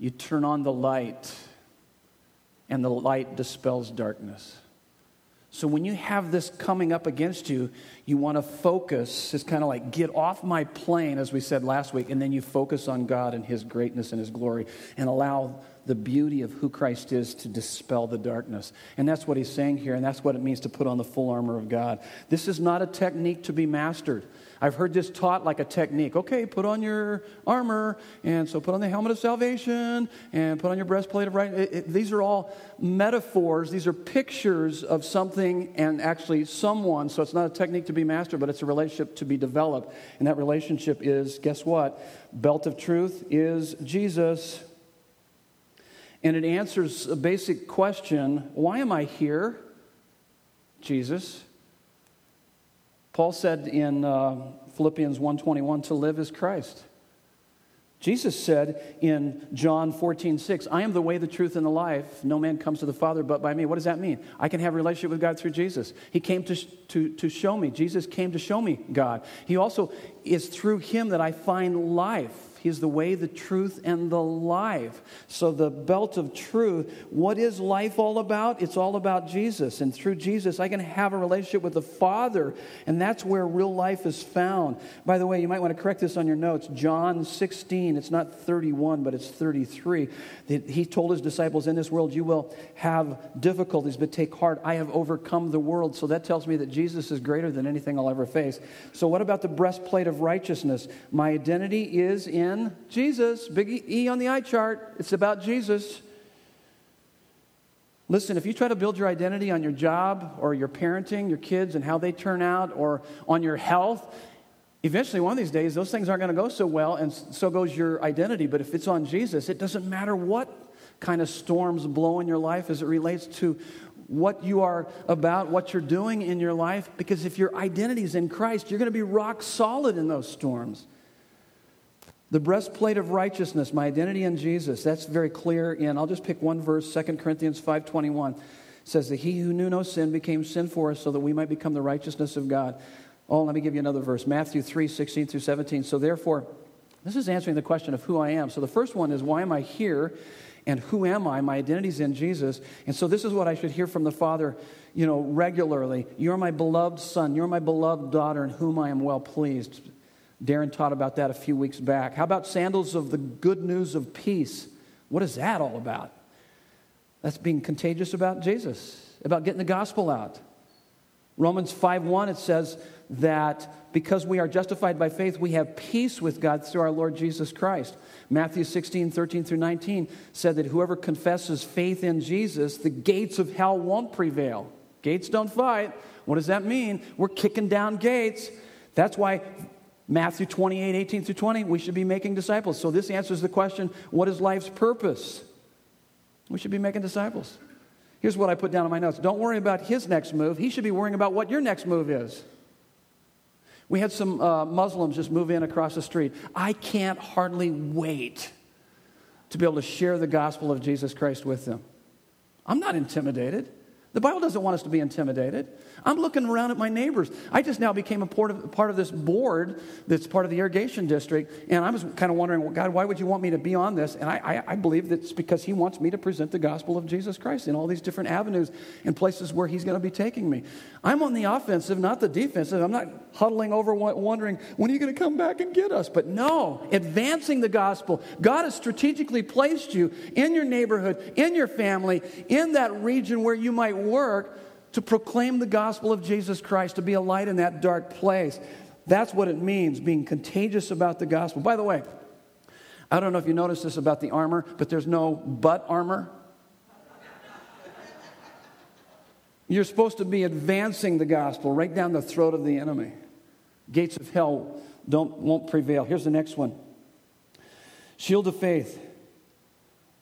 you turn on the light, and the light dispels darkness. So when you have this coming up against you, you want to focus. It's kind of like get off my plane, as we said last week, and then you focus on God and His greatness and His glory and allow the beauty of who Christ is to dispel the darkness. And that's what He's saying here, and that's what it means to put on the full armor of God. This is not a technique to be mastered. I've heard this taught like a technique. Okay, put on your armor, and so put on the helmet of salvation, and put on your breastplate of right. These are all metaphors. These are pictures of something and actually someone. So it's not a technique to be mastered, but it's a relationship to be developed. And that relationship is, guess what? Belt of truth is Jesus. And it answers a basic question why am I here, Jesus? Paul said in uh, Philippians 1:21 to live is Christ Jesus said in John 14, 6, I am the way, the truth, and the life. No man comes to the Father but by me. What does that mean? I can have a relationship with God through Jesus. He came to, to, to show me. Jesus came to show me God. He also is through him that I find life. He's the way, the truth, and the life. So, the belt of truth, what is life all about? It's all about Jesus. And through Jesus, I can have a relationship with the Father, and that's where real life is found. By the way, you might want to correct this on your notes. John 16, it's not 31, but it's 33. He told his disciples, In this world you will have difficulties, but take heart, I have overcome the world. So, that tells me that Jesus is greater than anything I'll ever face. So, what about the breastplate of righteousness? My identity is in Jesus. Big E on the eye chart. It's about Jesus. Listen, if you try to build your identity on your job or your parenting, your kids and how they turn out, or on your health, eventually one of these days those things aren't going to go so well, and so goes your identity. But if it's on Jesus, it doesn't matter what kind of storms blow in your life as it relates to what you are about, what you're doing in your life, because if your identity is in Christ, you're going to be rock solid in those storms. The breastplate of righteousness, my identity in Jesus. That's very clear in, I'll just pick one verse, 2 Corinthians 5.21. says that he who knew no sin became sin for us so that we might become the righteousness of God. Oh, let me give you another verse. Matthew 3, 16 through 17. So therefore, this is answering the question of who I am. So the first one is, why am I here? And who am I? My identity is in Jesus. And so this is what I should hear from the Father, you know, regularly. You're my beloved son. You're my beloved daughter in whom I am well pleased. Darren taught about that a few weeks back. How about sandals of the good news of peace? What is that all about? That's being contagious about Jesus, about getting the gospel out. Romans 5:1 it says that because we are justified by faith, we have peace with God through our Lord Jesus Christ. Matthew 16, 13 through 19 said that whoever confesses faith in Jesus, the gates of hell won't prevail. Gates don't fight. What does that mean? We're kicking down gates. That's why Matthew 28, 18 through 20, we should be making disciples. So this answers the question what is life's purpose? We should be making disciples. Here's what I put down in my notes don't worry about his next move, he should be worrying about what your next move is. We had some uh, Muslims just move in across the street. I can't hardly wait to be able to share the gospel of Jesus Christ with them. I'm not intimidated. The Bible doesn't want us to be intimidated. I'm looking around at my neighbors. I just now became a part of, part of this board that's part of the irrigation district, and I was kind of wondering, well, God, why would you want me to be on this? And I, I, I believe that it's because He wants me to present the gospel of Jesus Christ in all these different avenues and places where He's going to be taking me. I'm on the offensive, not the defensive. I'm not huddling over wondering, when are you going to come back and get us? But no, advancing the gospel. God has strategically placed you in your neighborhood, in your family, in that region where you might work to proclaim the gospel of Jesus Christ, to be a light in that dark place. That's what it means, being contagious about the gospel. By the way, I don't know if you noticed this about the armor, but there's no butt armor. You're supposed to be advancing the gospel right down the throat of the enemy. Gates of hell don't, won't prevail. Here's the next one Shield of faith.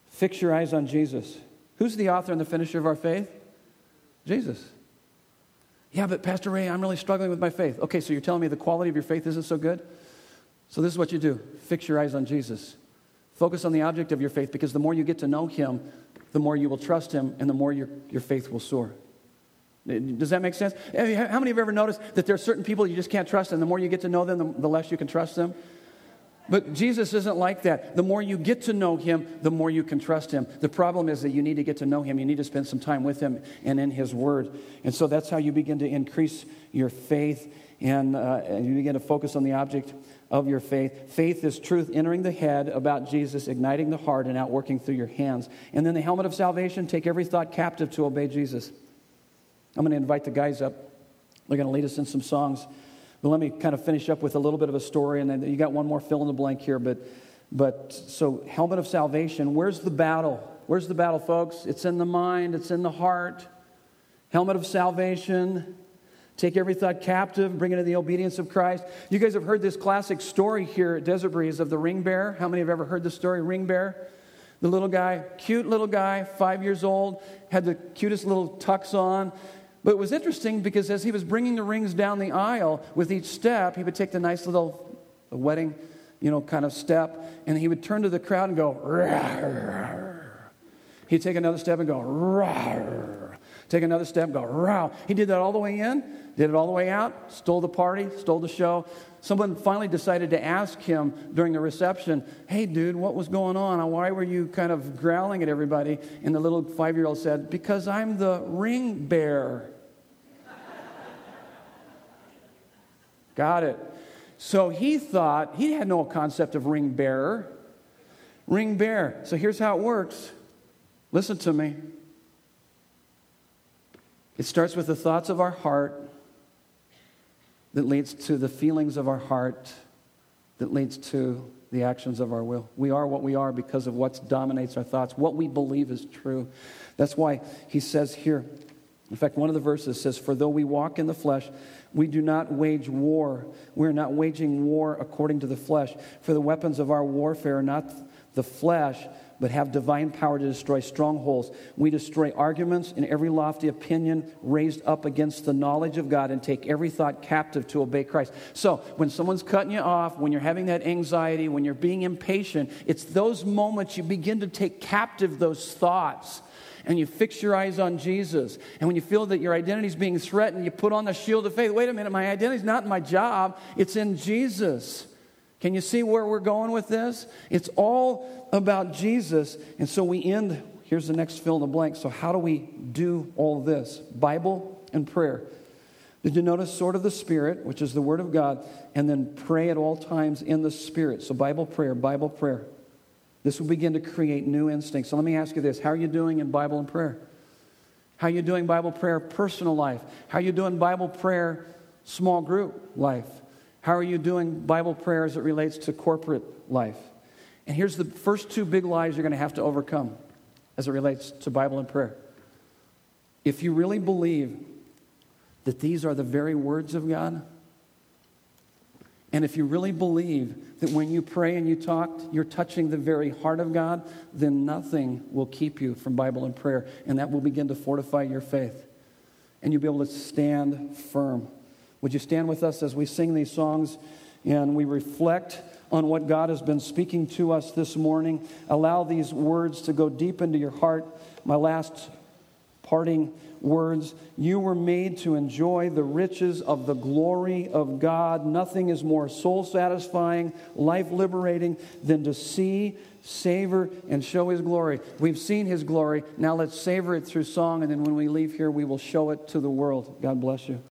Fix your eyes on Jesus. Who's the author and the finisher of our faith? Jesus. Yeah, but Pastor Ray, I'm really struggling with my faith. Okay, so you're telling me the quality of your faith isn't so good? So this is what you do fix your eyes on Jesus. Focus on the object of your faith because the more you get to know him, the more you will trust him and the more your, your faith will soar. Does that make sense? How many of have ever noticed that there are certain people you just can't trust, and the more you get to know them, the, the less you can trust them? But Jesus isn't like that. The more you get to know him, the more you can trust him. The problem is that you need to get to know him. You need to spend some time with him and in his word. And so that's how you begin to increase your faith and, uh, and you begin to focus on the object of your faith. Faith is truth entering the head about Jesus, igniting the heart, and outworking through your hands. And then the helmet of salvation take every thought captive to obey Jesus. I'm going to invite the guys up. They're going to lead us in some songs. But let me kind of finish up with a little bit of a story, and then you got one more fill in the blank here. But, but so, helmet of salvation. Where's the battle? Where's the battle, folks? It's in the mind, it's in the heart. Helmet of salvation. Take every thought captive, bring it to the obedience of Christ. You guys have heard this classic story here at Desert Breeze of the ring bear. How many have ever heard the story, ring bear? The little guy, cute little guy, five years old, had the cutest little tux on, but it was interesting because as he was bringing the rings down the aisle, with each step, he would take the nice little wedding you know, kind of step, and he would turn to the crowd and go, Rawr. he'd take another step and go, Rawr. Take another step go, Rawr. He did that all the way in, did it all the way out, stole the party, stole the show. Someone finally decided to ask him during the reception, Hey, dude, what was going on? Why were you kind of growling at everybody? And the little five year old said, Because I'm the ring bearer. Got it. So he thought, he had no concept of ring bearer. Ring bearer. So here's how it works. Listen to me. It starts with the thoughts of our heart that leads to the feelings of our heart that leads to the actions of our will. We are what we are because of what dominates our thoughts, what we believe is true. That's why he says here, in fact, one of the verses says, For though we walk in the flesh, we do not wage war. We are not waging war according to the flesh. For the weapons of our warfare are not the flesh, but have divine power to destroy strongholds. We destroy arguments and every lofty opinion raised up against the knowledge of God and take every thought captive to obey Christ. So, when someone's cutting you off, when you're having that anxiety, when you're being impatient, it's those moments you begin to take captive those thoughts and you fix your eyes on Jesus. And when you feel that your identity is being threatened, you put on the shield of faith. Wait a minute, my identity is not in my job, it's in Jesus. Can you see where we're going with this? It's all about Jesus. And so we end, here's the next fill in the blank. So, how do we do all this? Bible and prayer. Did you notice sword of the Spirit, which is the Word of God, and then pray at all times in the Spirit? So, Bible prayer, Bible prayer. This will begin to create new instincts. So let me ask you this How are you doing in Bible and prayer? How are you doing Bible prayer personal life? How are you doing Bible prayer small group life? How are you doing Bible prayer as it relates to corporate life? And here's the first two big lies you're going to have to overcome as it relates to Bible and prayer. If you really believe that these are the very words of God, and if you really believe that when you pray and you talk, you're touching the very heart of God, then nothing will keep you from Bible and prayer. And that will begin to fortify your faith. And you'll be able to stand firm. Would you stand with us as we sing these songs and we reflect on what God has been speaking to us this morning? Allow these words to go deep into your heart. My last parting words. You were made to enjoy the riches of the glory of God. Nothing is more soul satisfying, life liberating than to see, savor, and show His glory. We've seen His glory. Now let's savor it through song, and then when we leave here, we will show it to the world. God bless you.